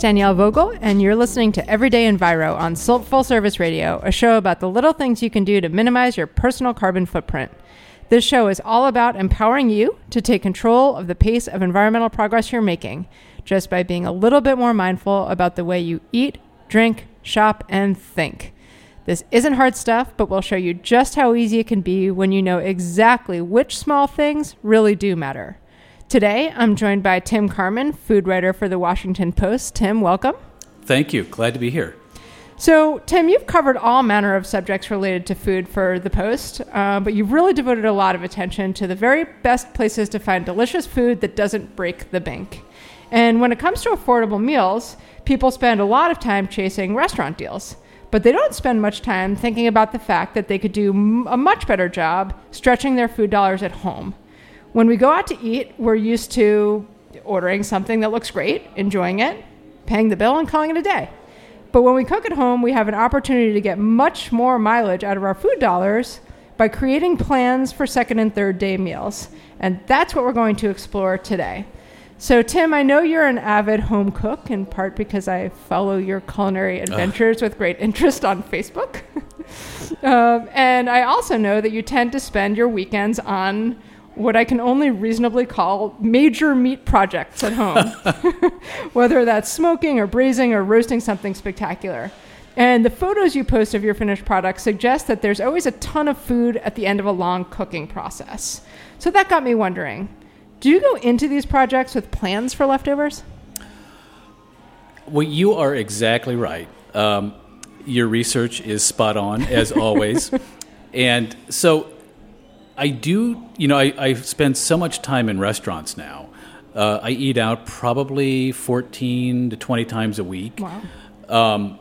Danielle Vogel, and you're listening to Everyday Enviro on Full Service Radio, a show about the little things you can do to minimize your personal carbon footprint. This show is all about empowering you to take control of the pace of environmental progress you're making just by being a little bit more mindful about the way you eat, drink, shop, and think. This isn't hard stuff, but we'll show you just how easy it can be when you know exactly which small things really do matter. Today, I'm joined by Tim Carman, food writer for the Washington Post. Tim, welcome. Thank you. Glad to be here. So, Tim, you've covered all manner of subjects related to food for the Post, uh, but you've really devoted a lot of attention to the very best places to find delicious food that doesn't break the bank. And when it comes to affordable meals, people spend a lot of time chasing restaurant deals, but they don't spend much time thinking about the fact that they could do a much better job stretching their food dollars at home. When we go out to eat, we're used to ordering something that looks great, enjoying it, paying the bill, and calling it a day. But when we cook at home, we have an opportunity to get much more mileage out of our food dollars by creating plans for second and third day meals. And that's what we're going to explore today. So, Tim, I know you're an avid home cook, in part because I follow your culinary adventures with great interest on Facebook. um, and I also know that you tend to spend your weekends on what I can only reasonably call major meat projects at home, whether that's smoking or braising or roasting something spectacular. And the photos you post of your finished product suggest that there's always a ton of food at the end of a long cooking process. So that got me wondering do you go into these projects with plans for leftovers? Well, you are exactly right. Um, your research is spot on, as always. and so I do, you know, I, I spend so much time in restaurants now. Uh, I eat out probably 14 to 20 times a week. Wow. Um,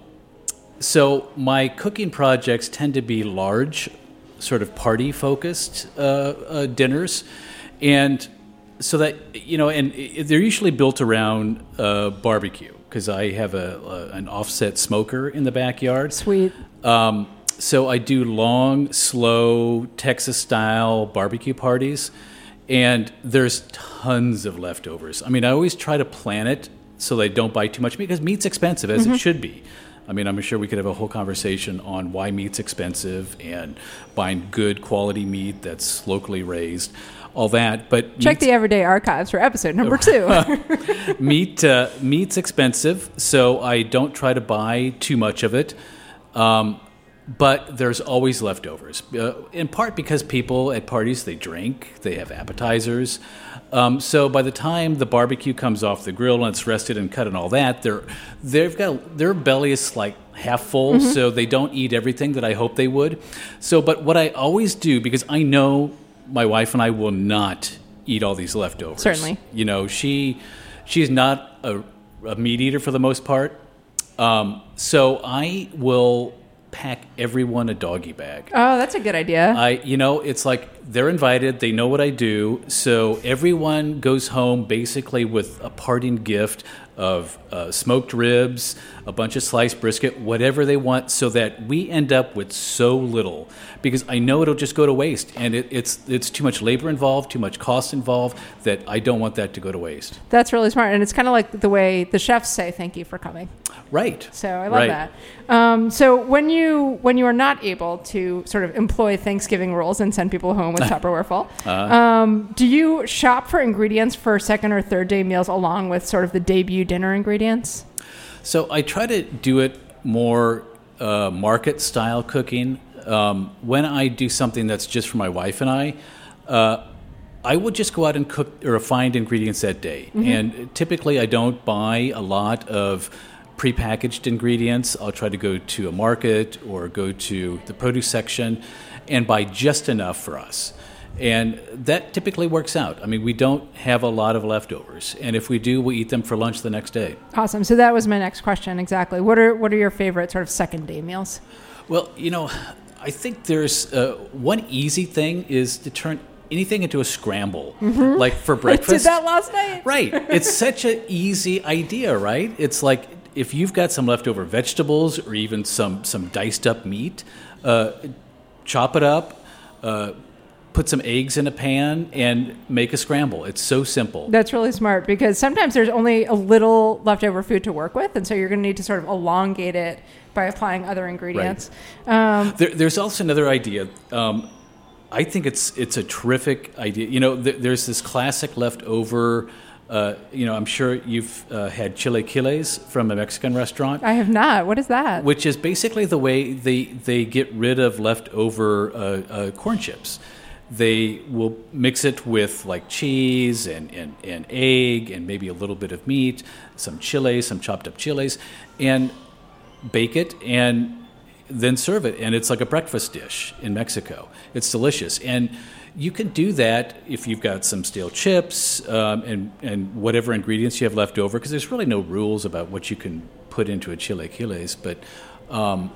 so my cooking projects tend to be large, sort of party focused uh, uh, dinners, and so that you know, and they're usually built around uh, barbecue because I have a, a an offset smoker in the backyard. Sweet. Um, so I do long, slow Texas style barbecue parties, and there's tons of leftovers. I mean, I always try to plan it so they don't buy too much meat because meat's expensive, as it should be. I mean, I'm sure we could have a whole conversation on why meat's expensive and buying good quality meat that's locally raised, all that. But Check the Everyday Archives for episode number two. meat uh, meat's expensive, so I don't try to buy too much of it. Um, but there's always leftovers, uh, in part because people at parties they drink, they have appetizers. Um, so by the time the barbecue comes off the grill and it's rested and cut and all that, they're they've got their belly is like half full, so they don't eat everything that I hope they would. So, but what I always do because I know my wife and I will not eat all these leftovers. Certainly. You know, she she's not a, a meat eater for the most part. Um, so I will pack everyone a doggy bag. oh, that's a good idea. I, you know, it's like they're invited. They know what I do. So everyone goes home basically with a parting gift of uh, smoked ribs, a bunch of sliced brisket, whatever they want, so that we end up with so little. Because I know it'll just go to waste, and it, it's it's too much labor involved, too much cost involved. That I don't want that to go to waste. That's really smart, and it's kind of like the way the chefs say thank you for coming. Right. So I love Right. that. Um, so when you when you are not able to sort of employ Thanksgiving rules and send people home with Tupperware full, Uh-huh. um, do you shop for ingredients for second or third day meals along with sort of the debut dinner ingredients? So I try to do it more uh, market style cooking. Um, when I do something that's just for my wife and I, uh, I would just go out and cook or find ingredients that day. And typically, I don't buy a lot of prepackaged ingredients. I'll try to go to a market or go to the produce section and buy just enough for us. And that typically works out. I mean, we don't have a lot of leftovers, and if we do, we eat them for lunch the next day. Awesome. So that was my next question. Exactly. What are what are your favorite sort of second day meals? Well, you know, I think there's uh, one easy thing is to turn anything into a scramble, like for I did breakfast. that last night. Right. It's such an easy idea, right? It's like if you've got some leftover vegetables or even some some diced up meat, uh, chop it up, uh, put some eggs in a pan, and make a scramble. It's so simple. That's really smart because sometimes there's only a little leftover food to work with, and so you're going to need to sort of elongate it by applying other ingredients. Um, There, there's also another idea. Um, I think it's it's a terrific idea. You know, th- there's this classic leftover. Uh, you know, I'm sure you've uh, had chilaquiles from a Mexican restaurant. I have not. What is that? which is basically the way they they get rid of leftover uh, uh, corn chips. They will mix it with like cheese and, and, and egg and maybe a little bit of meat, some chili, some chopped up chilies, and bake it and then serve it. And it's like a breakfast dish in Mexico. It's delicious. And you can do that if you've got some stale chips um, and, and whatever ingredients you have left over, because there's really no rules about what you can put into a Chile chilaquiles. But um,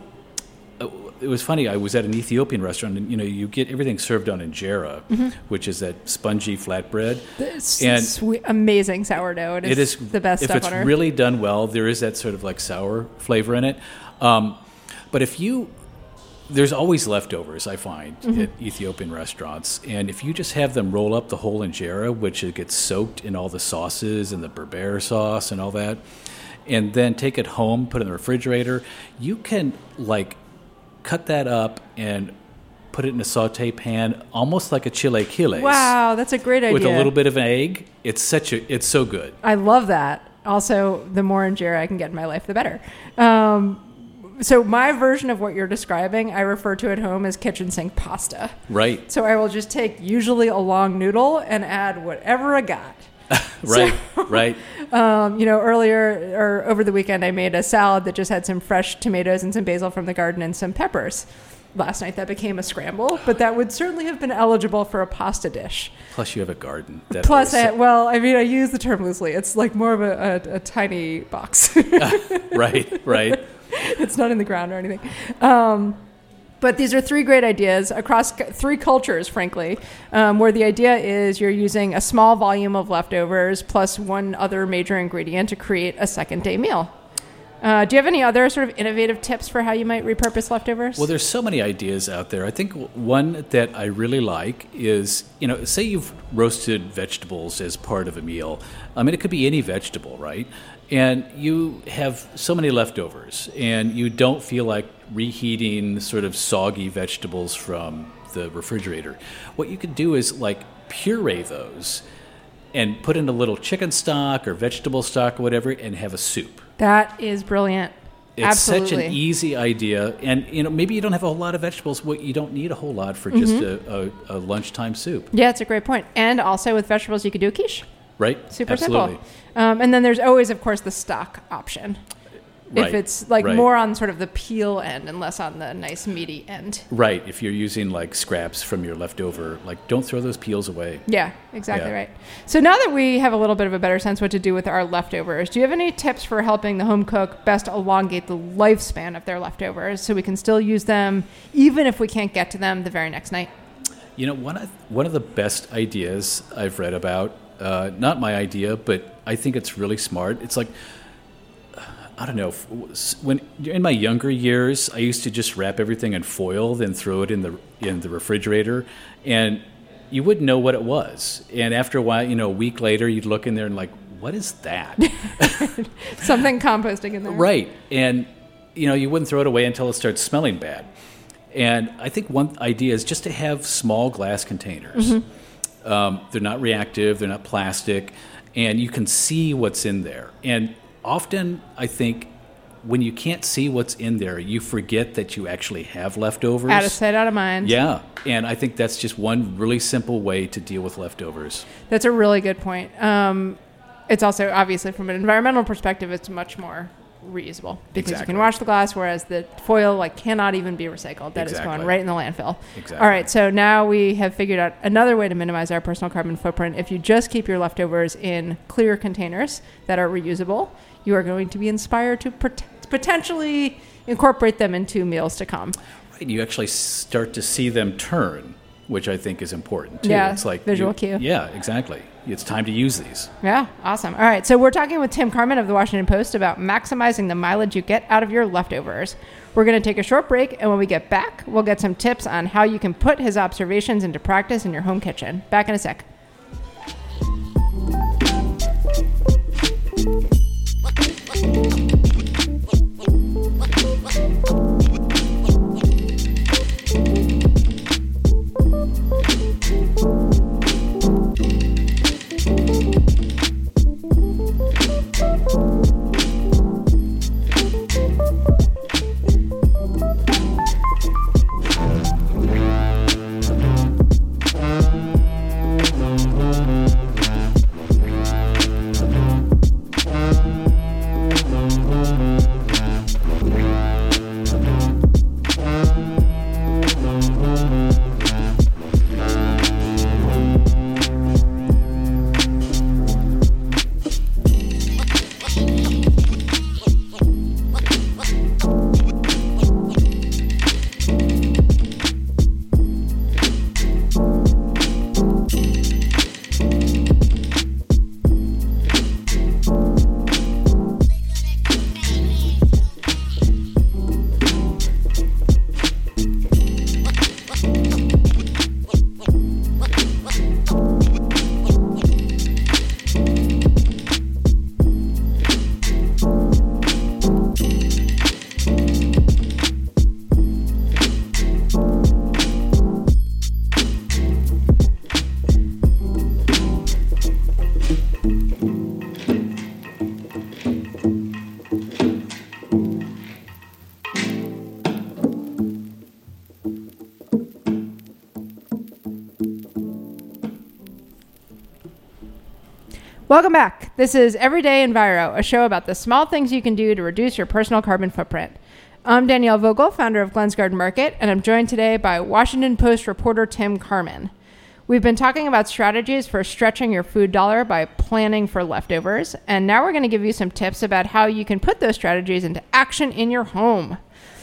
it was funny. I was at an Ethiopian restaurant, and you know, you get everything served on injera, which is that spongy flatbread. It's and sweet, amazing sourdough. It is, it is the best If stuff it's on earth. really done well, there is that sort of like sour flavor in it. Um, but if you, there's always leftovers. I find Mm-hmm. at Ethiopian restaurants, and if you just have them roll up the whole injera, which it gets soaked in all the sauces and the berbere sauce and all that, and then take it home, put it in the refrigerator, you can like cut that up and put it in a saute pan, almost like a chilaquiles. wow, that's a great idea. With a little bit of an egg, it's such a, it's so good. I love that. Also, the more injera I can get in my life, the better. Um, so my version of what you're describing, I refer to at home as kitchen sink pasta. Right. So I will just take usually a long noodle and add whatever I got. Right, right. Um, you know, earlier or over the weekend, I made a salad that just had some fresh tomatoes and some basil from the garden and some peppers. Last night that became a scramble, but that would certainly have been eligible for a pasta dish. Plus, you have a garden. That Plus, I, well, I mean, I use the term loosely. It's like more of a, a, a tiny box. right, right. it's not in the ground or anything. Um, but these are three great ideas across three cultures, frankly, um, where the idea is you're using a small volume of leftovers plus one other major ingredient to create a second day meal. Uh, do you have any other sort of innovative tips for how you might repurpose leftovers? Well, there's so many ideas out there. I think one that I really like is, you know, say you've roasted vegetables as part of a meal. I mean, it could be any vegetable, right? And you have so many leftovers, and you don't feel like reheating sort of soggy vegetables from the refrigerator. What you could do is like puree those and put in a little chicken stock or vegetable stock or whatever and have a soup. That is brilliant. It's Absolutely. such an easy idea, and you know maybe you don't have a whole lot of vegetables. What you don't need a whole lot for just Mm-hmm. a, a, a lunchtime soup, yeah, it's a great point. And also with vegetables, you could do a quiche. right? Super Absolutely. simple. Um, and then there's always, of course, the stock option. Right, If it's like right. more on sort of the peel end and less on the nice meaty end. Right. If you're using like scraps from your leftover, like don't throw those peels away. Yeah, exactly Yeah. right. So now that we have a little bit of a better sense what to do with our leftovers, do you have any tips for helping the home cook best elongate the lifespan of their leftovers so we can still use them even if we can't get to them the very next night? You know, one of one of the best ideas I've read about, uh, not my idea, but I think it's really smart. It's like I don't know. When in my younger years, I used to just wrap everything in foil, then throw it in the in the refrigerator, and you wouldn't know what it was. And after a while, you know, a week later, you'd look in there and like, what is that? Something composting in there. Right. And, you know, you wouldn't throw it away until it starts smelling bad. And I think one idea is just to have small glass containers. Um, they're not reactive, they're not plastic, and you can see what's in there. And often, I think, when you can't see what's in there, you forget that you actually have leftovers. Out of sight, out of mind. Yeah. And I think that's just one really simple way to deal with leftovers. That's a really good point. Um, it's also obviously from an environmental perspective, it's much more reusable because you can wash the glass, whereas the foil like cannot even be recycled. That is Exactly. going right in the landfill. Exactly. All right, so now we have figured out another way to minimize our personal carbon footprint. If you just keep your leftovers in clear containers that are reusable, you are going to be inspired to pot- potentially incorporate them into meals to come. Right, you actually start to see them turn, which I think is important too. Yeah, it's like visual you- cue. Yeah, exactly. It's time to use these. Yeah, awesome. All right, so we're talking with Tim Carman of the Washington Post about maximizing the mileage you get out of your leftovers. We're going to take a short break, and when we get back, we'll get some tips on how you can put his observations into practice in your home kitchen. Back in a sec. Thank you. Welcome back. This is Everyday Enviro, a show about the small things you can do to reduce your personal carbon footprint. I'm Danielle Vogel, founder of Glens Garden Market, and I'm joined today by Washington Post reporter Tim Carman. We've been talking about strategies for stretching your food dollar by planning for leftovers, and now we're going to give you some tips about how you can put those strategies into action in your home.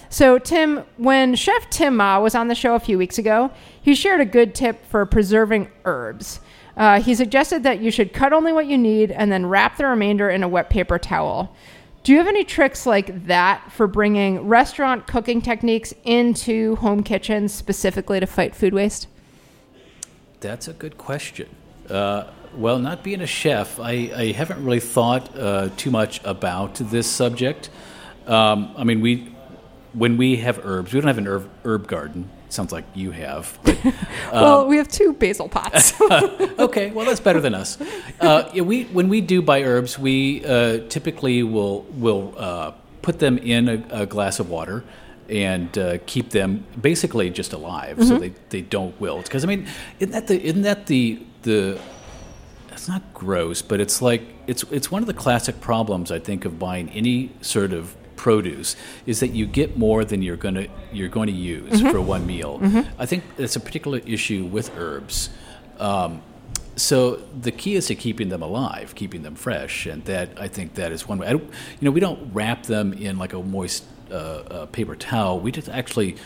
So, Tim, when Chef Tim Ma was on the show a few weeks ago, he shared a good tip for preserving herbs. Uh, he suggested that you should cut only what you need and then wrap the remainder in a wet paper towel. Do you have any tricks like that for bringing restaurant cooking techniques into home kitchens specifically to fight food waste? That's a good question. Uh, well, not being a chef, I, I haven't really thought uh, too much about this subject. Um, I mean, we when we have herbs, we don't have an herb, herb garden. Sounds like you have. But, well, we have two basil pots. okay, well that's better than us. Uh, yeah, we when we do buy herbs, we uh, typically will will uh, put them in a, a glass of water and uh, keep them basically just alive, so they, they don't wilt. Because I mean, isn't that the isn't that the the it's not gross, but it's like it's it's one of the classic problems I think of buying any sort of produce is that you get more than you're going to you're going to use for one meal. I think it's a particular issue with herbs. Um, so the key is to keeping them alive, keeping them fresh, and that I think that is one way. I don't, you know, we don't wrap them in like a moist uh, uh, paper towel. We just actually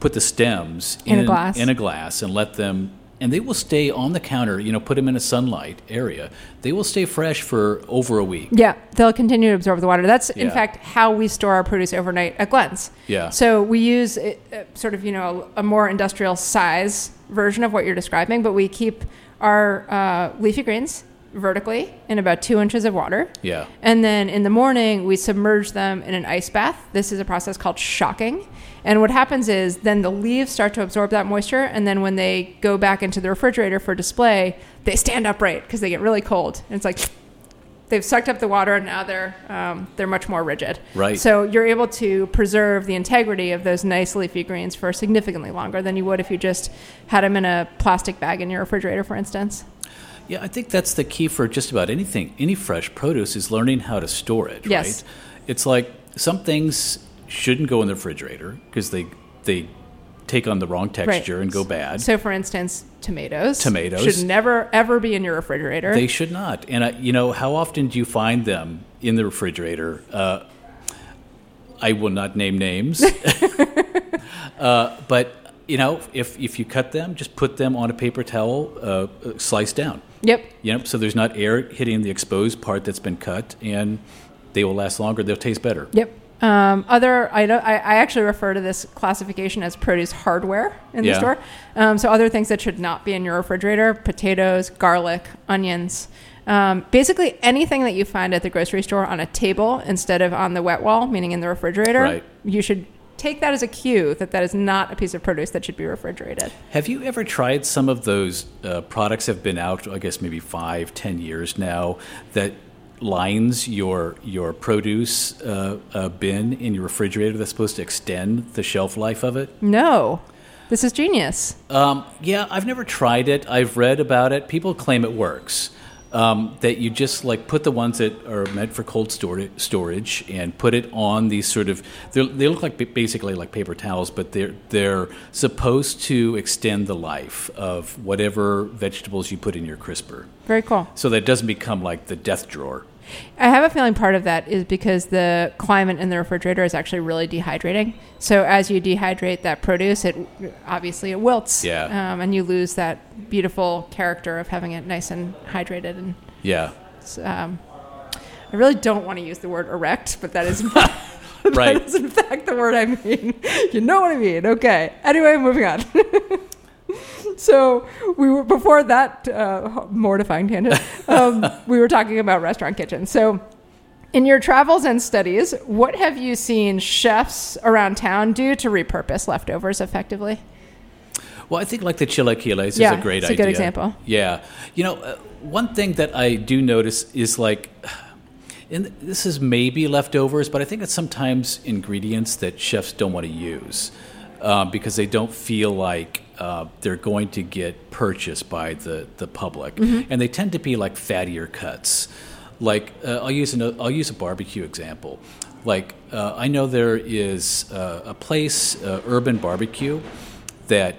put the stems In a glass. in a glass and let them and they will stay on the counter you know put them in a sunlight area they will stay fresh for over a week Yeah, they'll continue to absorb the water. That's in Yeah. fact how we store our produce overnight at Glen's. Yeah. So we use it, uh, sort of you know a more industrial size version of what you're describing, but we keep our uh, leafy greens vertically in about two inches of water. yeah And then in the morning, we submerge them in an ice bath. This is a process called shocking. And what happens is then the leaves start to absorb that moisture. And then when they go back into the refrigerator for display, they stand upright because they get really cold. And it's like they've sucked up the water and now they're, um, they're much more rigid. Right. So you're able to preserve the integrity of those nice leafy greens for significantly longer than you would if you just had them in a plastic bag in your refrigerator, for instance. Yeah, I think that's the key for just about anything. Any fresh produce is learning how to store it, Yes. right? It's like some things shouldn't go in the refrigerator because they they take on the wrong texture and go bad. So, for instance, tomatoes. Tomatoes. should never ever be in your refrigerator. They should not. And I, you know, how often do you find them in the refrigerator? Uh, I will not name names, uh, but you know, if if you cut them, just put them on a paper towel, uh, sliced down. yep. You know, so there's not air hitting the exposed part that's been cut, and they will last longer. They'll taste better. Yep. Um, other, I, I, I actually refer to this classification as produce hardware in the Yeah. store. Um, so other things that should not be in your refrigerator: potatoes, garlic, onions. Um, basically, anything that you find at the grocery store on a table instead of on the wet wall, meaning in the refrigerator, Right. you should take that as a cue that that is not a piece of produce that should be refrigerated. Have you ever tried some of those uh, products have been out? I guess maybe five, ten years now. That lines your your produce uh, uh, bin in your refrigerator that's supposed to extend the shelf life of it. No, this is genius. Um, yeah, I've never tried it. I've read about it. People claim it works. Um, that you just like put the ones that are meant for cold storage, storage and put it on these sort of they're- they look like basically like paper towels, but they're they're supposed to extend the life of whatever vegetables you put in your crisper, Very cool. so that doesn't become like the death drawer. I have a feeling part of that is because the climate in the refrigerator is actually really dehydrating. So as you dehydrate that produce, it obviously it wilts. Yeah. Um, and you lose that beautiful character of having it nice and hydrated. And Yeah, um, I really don't want to use the word erect, but that is right. that is in fact the word I mean. You know what I mean? Okay. Anyway, moving on. so we were before that uh, mortifying tangent. Um, we were talking about restaurant kitchens. So. In your travels and studies, what have you seen chefs around town do to repurpose leftovers effectively? Well, I think like the chilaquiles Yeah, is a great it's a idea. good example. Yeah, you know, uh, one thing that I do notice is like, and this is maybe leftovers, but I think it's sometimes ingredients that chefs don't want to use uh, because they don't feel like uh, they're going to get purchased by the the public, Mm-hmm. and they tend to be like fattier cuts. Like uh, I'll use an, I'll use a barbecue example. Like uh, I know there is uh, a place, uh, Urban Barbecue, that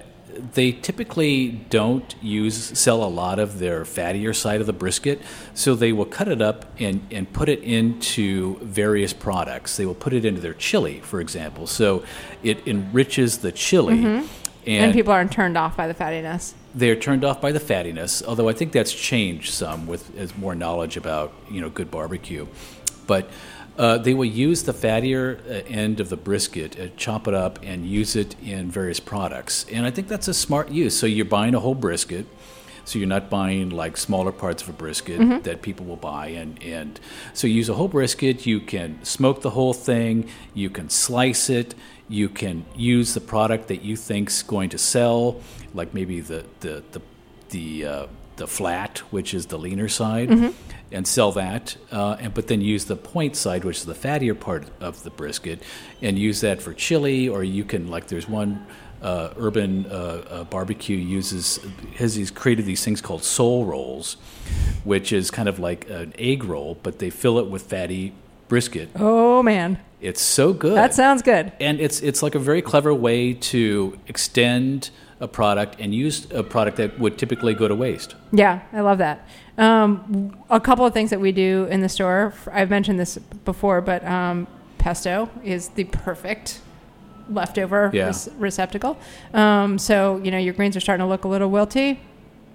they typically don't use sell a lot of their fattier side of the brisket, so they will cut it up and, and put it into various products. They will put it into their chili, for example, so it enriches the chili. And, And, people aren't turned off by the fattiness. they're turned off by the fattiness, although I think that's changed some with as more knowledge about you know good barbecue. But uh, they will use the fattier uh, end of the brisket, uh, chop it up, and use it in various products. And I think that's a smart use. So you're buying a whole brisket. So you're not buying like smaller parts of a brisket that people will buy, and, and so you use a whole brisket. You can smoke the whole thing. You can slice it. You can use the product that you think's going to sell, like maybe the the the the, uh, the flat, which is the leaner side, and sell that. Uh, and but then use the point side, which is the fattier part of the brisket, and use that for chili. Or you can like there's one uh, urban uh, uh, barbecue uses has he's created these things called soul rolls, which is kind of like an egg roll, but they fill it with fatty brisket. Oh man, It's so good. that sounds good. and it's it's like a very clever way to extend a product and use a product that would typically go to waste. Yeah, I love that. Um, a couple of things that we do in the store. I've mentioned this before, but um, pesto is the perfect leftover Yeah. res- receptacle. Um, so you know your greens are starting to look a little wilty.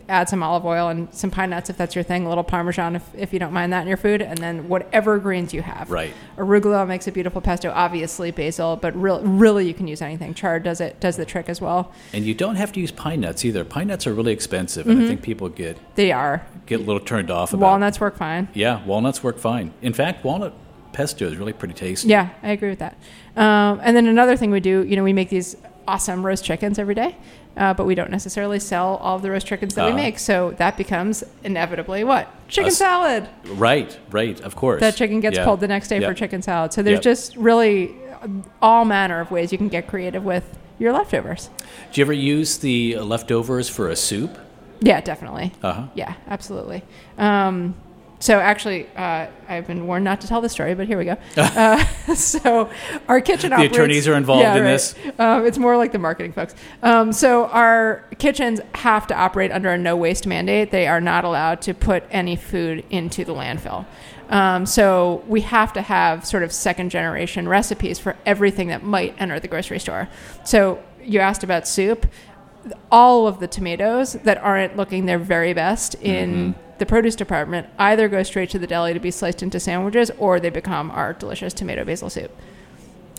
Add some olive oil and some pine nuts if that's your thing. A little parmesan if, if you don't mind that in your food, and then whatever greens you have. Right. Arugula makes a beautiful pesto. Obviously basil, but real, really you can use anything. Chard does it does the trick as well. And you don't have to use pine nuts either. Pine nuts are really expensive, and I think people get They are get a little turned off about. Mm-hmm. walnuts work fine. Yeah, walnuts work fine. In fact, walnut pesto is really pretty tasty. Yeah, I agree with that. Um, and then another thing we do, you know, we make these awesome roast chickens every day, uh, but we don't necessarily sell all of the roast chickens that we Uh-huh. make. So that becomes inevitably what? Chicken Us- salad. Right, right, of course. That chicken gets Yeah. pulled the next day Yep. for chicken salad. So there's Yep. just really all manner of ways you can get creative with your leftovers. Do you ever use the leftovers for a soup? Yeah, definitely. Uh huh. Yeah, absolutely. Um, so actually, uh, I've been warned not to tell the story, but here we go. uh, so our kitchen The operates- attorneys are involved Yeah, in right. this. Um, it's more like the marketing folks. Um, so our kitchens have to operate under a no waste mandate. They are not allowed to put any food into the landfill. Um, so we have to have sort of second generation recipes for everything that might enter the grocery store. So you asked about soup. All of the tomatoes that aren't looking their very best in the produce department either go straight to the deli to be sliced into sandwiches or they become our delicious tomato basil soup.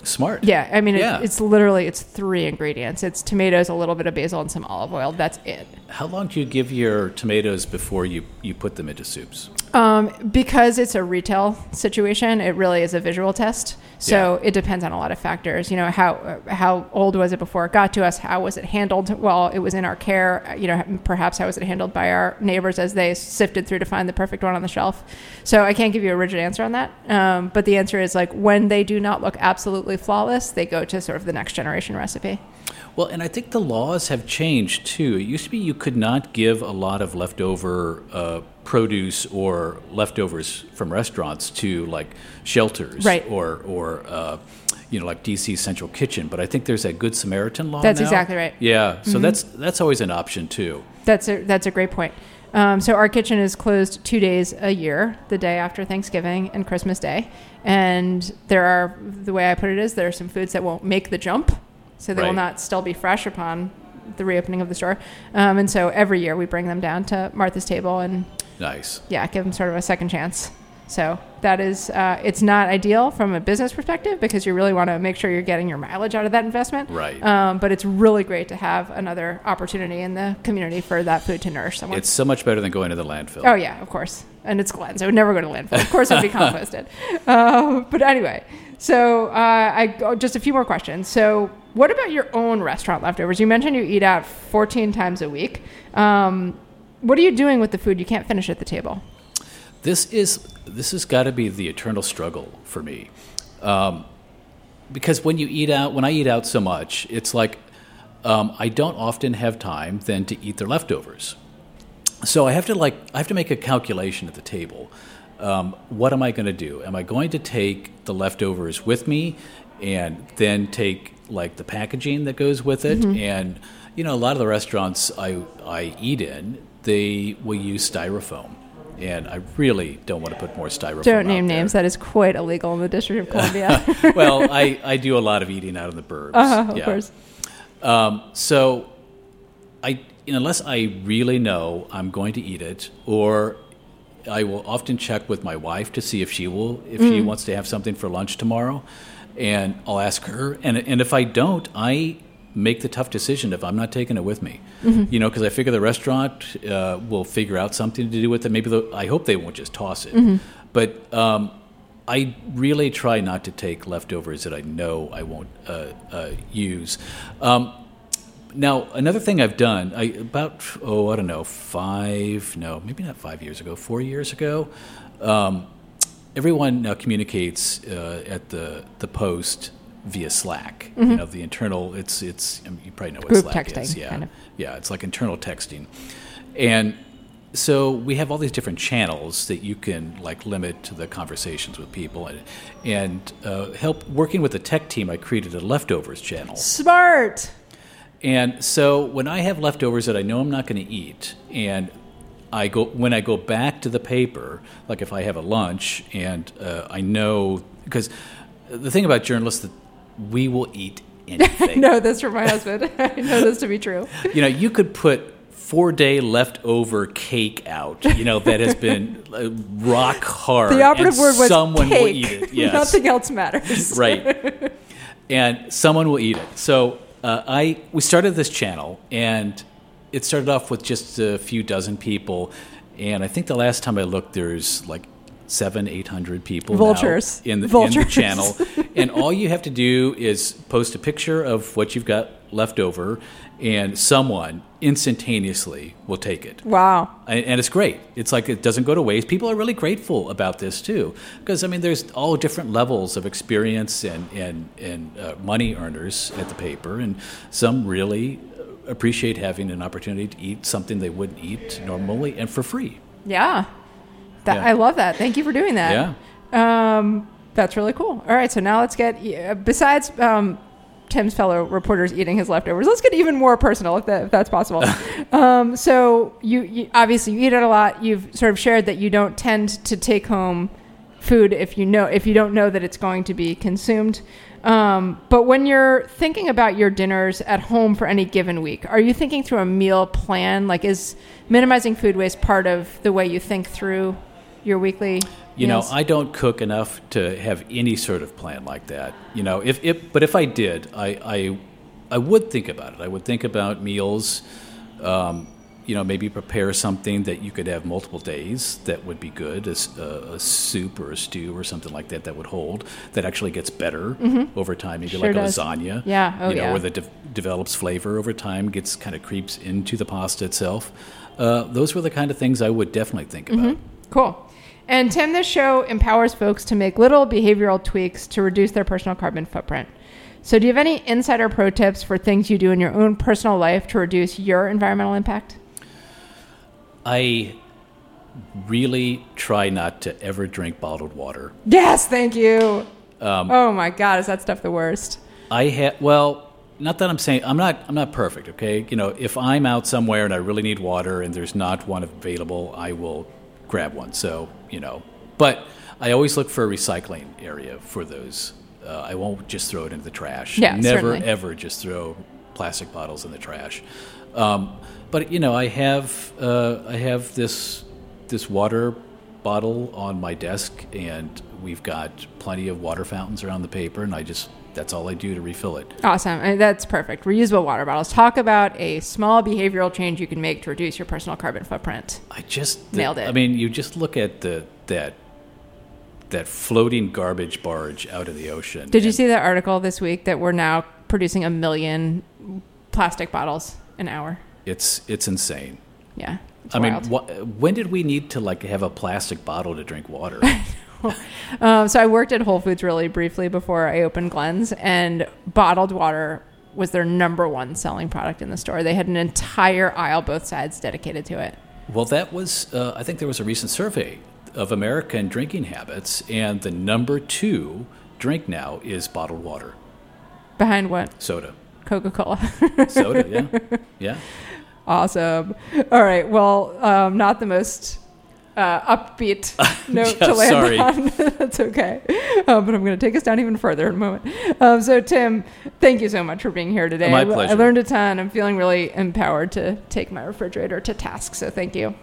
Smart. Yeah, I mean, Yeah. It, it's literally it's three ingredients. It's tomatoes, a little bit of basil, and some olive oil. That's it. How long do you give your tomatoes before you, you put them into soups? Um, because it's a retail situation, it really is a visual test. So Yeah. it depends on a lot of factors. You know, how how old was it before it got to us? How was it handled while it was in our care? You know, perhaps how was it handled by our neighbors as they sifted through to find the perfect one on the shelf? So I can't give you a rigid answer on that. Um, but the answer is like when they do not look absolutely flawless, they go to sort of the next generation recipe. Well, and I think the laws have changed too. It used to be you could not give a lot of leftover uh, produce or leftovers from restaurants to like shelters Right. or or uh, you know like DC Central Kitchen. But I think there's a Good Samaritan law. That's now. exactly right. Mm-hmm. Yeah, so that's that's always an option too. That's a that's a great point. Um, so our kitchen is closed two days a year, the day after Thanksgiving and Christmas Day, and there are the way I put it is there are some foods that won't make the jump, so they will not still be fresh upon the reopening of the store, um, and so every year we bring them down to Martha's table and Nice. yeah, give them sort of a second chance. So that is, uh, it's not ideal from a business perspective because you really want to make sure you're getting your mileage out of that investment. Right. Um, but it's really great to have another opportunity in the community for that food to nourish someone. It's so much better than going to the landfill. oh yeah, of course. And it's Glen, so it would never go to landfill. Of course, would be composted. Uh, but anyway, so uh, I oh, just a few more questions. So, what about your own restaurant leftovers? You mentioned you eat out 14 times a week. Um, what are you doing with the food you can't finish at the table? This is this has got to be the eternal struggle for me, um, because when you eat out, when I eat out so much, it's like um, I don't often have time then to eat their leftovers. So I have to like I have to make a calculation at the table. Um, what am I going to do? Am I going to take the leftovers with me, and then take like the packaging that goes with it? And you know, a lot of the restaurants I I eat in, they will use styrofoam, and I really don't want to put more styrofoam. Don't name names. That is quite illegal in the District of Columbia. well, I, I do a lot of eating out in the burbs. Uh, of yeah. course. Um, so, I unless I really know I'm going to eat it, or I will often check with my wife to see if she will if she Mm. wants to have something for lunch tomorrow, and I'll ask her. And and if I don't, I make the tough decision if I'm not taking it with me. Mm-hmm. You know, because I figure the restaurant uh, will figure out something to do with it. Maybe the, I hope they won't just toss it, Mm-hmm. but. Um, I really try not to take leftovers that I know I won't uh, uh, use. Um, now, another thing I've done, I about oh I don't know five no maybe not five years ago, four years ago. Um, everyone now communicates uh, at the the post via Slack. You know the internal. It's it's I mean, you probably know what Mm-hmm. Group Slack texting, is. Yeah, kind of. yeah. It's like internal texting, and so we have all these different channels that you can like limit to the conversations with people and and uh, help working with the tech team i created a leftovers channel Smart. and so when I have leftovers that I know I'm not going to eat, and I go when I go back to the paper, like if I have a lunch and uh, I know because the thing about journalists that we will eat anything. No, this from my husband. I know this to be true. You know, you could put four day leftover cake out. You know that has been uh, rock hard. The operative word was someone cake. will eat it. Yes, Nothing else matters. right and someone will eat it so uh, i we started this channel and it started off with just a few dozen people and i think the last time i looked there's like seven eight hundred people now Vultures. in the, in the channel and all you have to do is post a picture of what you've got left over and someone instantaneously will take it Wow. and and it's great. It's like it doesn't go to waste. People are really grateful about this too, because I mean, there's all different levels of experience and and and uh, money earners at the paper, and some really uh, appreciate having an opportunity to eat something they wouldn't eat normally and for free. Yeah. That, Yeah. I love that. Thank you for doing that. Yeah. Um, that's really cool. All right, so now let's get uh, besides um, Tim's fellow reporters eating his leftovers. Let's get even more personal, if, that, if that's possible. um, so you, you obviously you eat it a lot. You've sort of shared that you don't tend to take home food if you know if you don't know that it's going to be consumed. Um, but when you're thinking about your dinners at home for any given week, are you thinking through a meal plan? Like, is minimizing food waste part of the way you think through your weekly? You know. I don't cook enough to have any sort of plan like that. You know, if, if but if I did, I, I I would think about it. I would think about meals. Um, you know, maybe prepare something that you could have multiple days that would be good, a, s- a- a soup or a stew or something like that that would hold, that actually gets better over time. Maybe Mm-hmm. Sure like does. a lasagna. Yeah. Oh, you know, yeah. where the de- develops flavor over time, gets kind of creeps into the pasta itself. Uh, those were the kind of things I would definitely think about. Cool. And Tim, this show empowers folks to make little behavioral tweaks to reduce their personal carbon footprint. So, do you have any insider pro tips for things you do in your own personal life to reduce your environmental impact? I really try not to ever drink bottled water. Yes, thank you. Um, oh my God, is that stuff the worst? I have well, not that I'm saying I'm not I'm not perfect, okay? You know, if I'm out somewhere and I really need water and there's not one available, I will grab one. So, you know, but I always look for a recycling area for those. Uh, I won't just throw it into the trash. Yeah, Never certainly. ever just throw plastic bottles in the trash. Um, but you know, I have uh, I have this this water bottle on my desk, and we've got plenty of water fountains around the paper, and I just that's all I do to refill it. Awesome. And that's perfect. Reusable water bottles. Talk about a small behavioral change you can make to reduce your personal carbon footprint. I just Nailed it. I mean, you just look at the that that floating garbage barge out of the ocean. Did you see that article this week that we're now producing a million plastic bottles an hour? It's it's insane. Yeah. it's I wild. mean, wh- when did we need to like have a plastic bottle to drink water? Um, so I worked at Whole Foods really briefly before I opened Glen's, and bottled water was their number one selling product in the store. They had an entire aisle, both sides, dedicated to it. Well, that was, uh, I think there was a recent survey of American drinking habits, and the number two drink now is bottled water, Behind what? soda. Coca Cola. Soda, yeah. Yeah. awesome. All right. Well, um, not the most uh, upbeat note Yeah, to land sorry. on. That's okay. Um, but I'm going to take us down even further in a moment. Um, so, Tim, thank you so much for being here today. My I- I learned a ton. I'm feeling really empowered to take my refrigerator to task. So, thank you.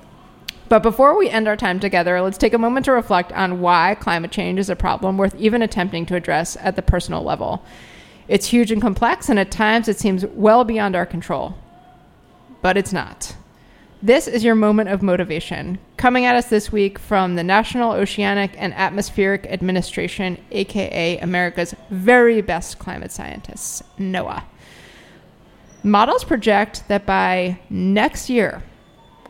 But before we end our time together, let's take a moment to reflect on why climate change is a problem worth even attempting to address at the personal level. It's huge and complex, and at times it seems well beyond our control. But it's not. This is your moment of motivation. Coming at us this week from the National Oceanic and Atmospheric Administration, aka America's very best climate scientists, NOAA. Models project that by next year,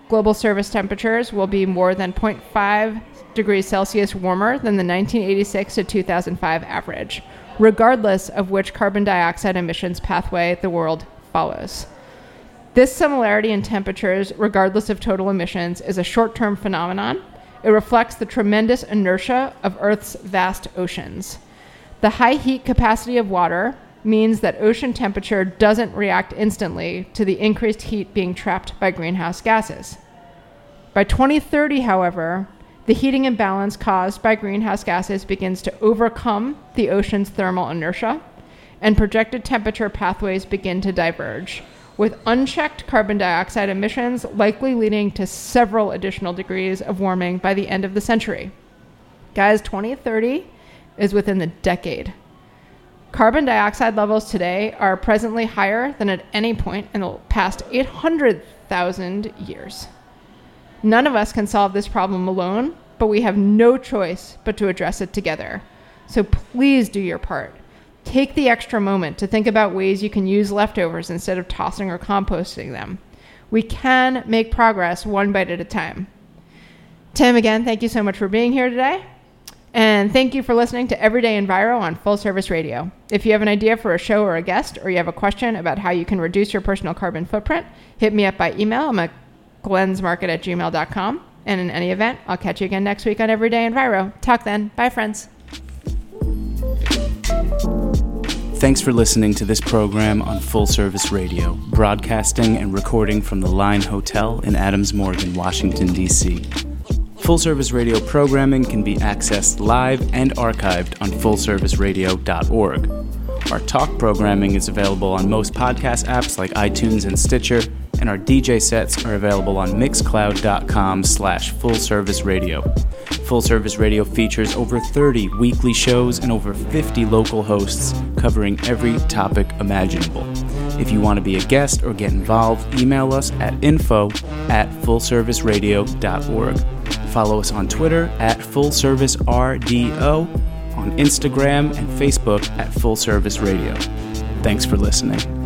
global surface temperatures will be more than 0.5 degrees Celsius warmer than the 1986 to 2005 average, regardless of which carbon dioxide emissions pathway the world follows. This similarity in temperatures, regardless of total emissions, is a short term phenomenon. It reflects the tremendous inertia of Earth's vast oceans. The high heat capacity of water means that ocean temperature doesn't react instantly to the increased heat being trapped by greenhouse gases. By 2030, however, the heating imbalance caused by greenhouse gases begins to overcome the ocean's thermal inertia, and projected temperature pathways begin to diverge, with unchecked carbon dioxide emissions likely leading to several additional degrees of warming by the end of the century. Guys, 2030 is within the decade. Carbon dioxide levels today are presently higher than at any point in the past 800,000 years. None of us can solve this problem alone, but we have no choice but to address it together. So please do your part. Take the extra moment to think about ways you can use leftovers instead of tossing or composting them. We can make progress one bite at a time. Tim, again, thank you so much for being here today. And thank you for listening to Everyday Enviro on Full Service Radio. If you have an idea for a show or a guest, or you have a question about how you can reduce your personal carbon footprint, hit me up by email. I'm at glensmarket at gmail.com. And in any event, I'll catch you again next week on Everyday Enviro. Talk then. Bye, friends. Thanks for listening to this program on Full Service Radio, broadcasting and recording from the Line Hotel in Adams Morgan, Washington, D.C. Full Service Radio programming can be accessed live and archived on fullserviceradio.org. Our talk programming is available on most podcast apps like iTunes and Stitcher, and our DJ sets are available on mixcloud.com slash fullserviceradio. Full Service Radio features over 30 weekly shows and over 50 local hosts covering every topic imaginable. If you want to be a guest or get involved, email us at info at fullserviceradio.org. Follow us on Twitter at FullServiceRDO, on Instagram and Facebook at Full Service Radio. Thanks for listening.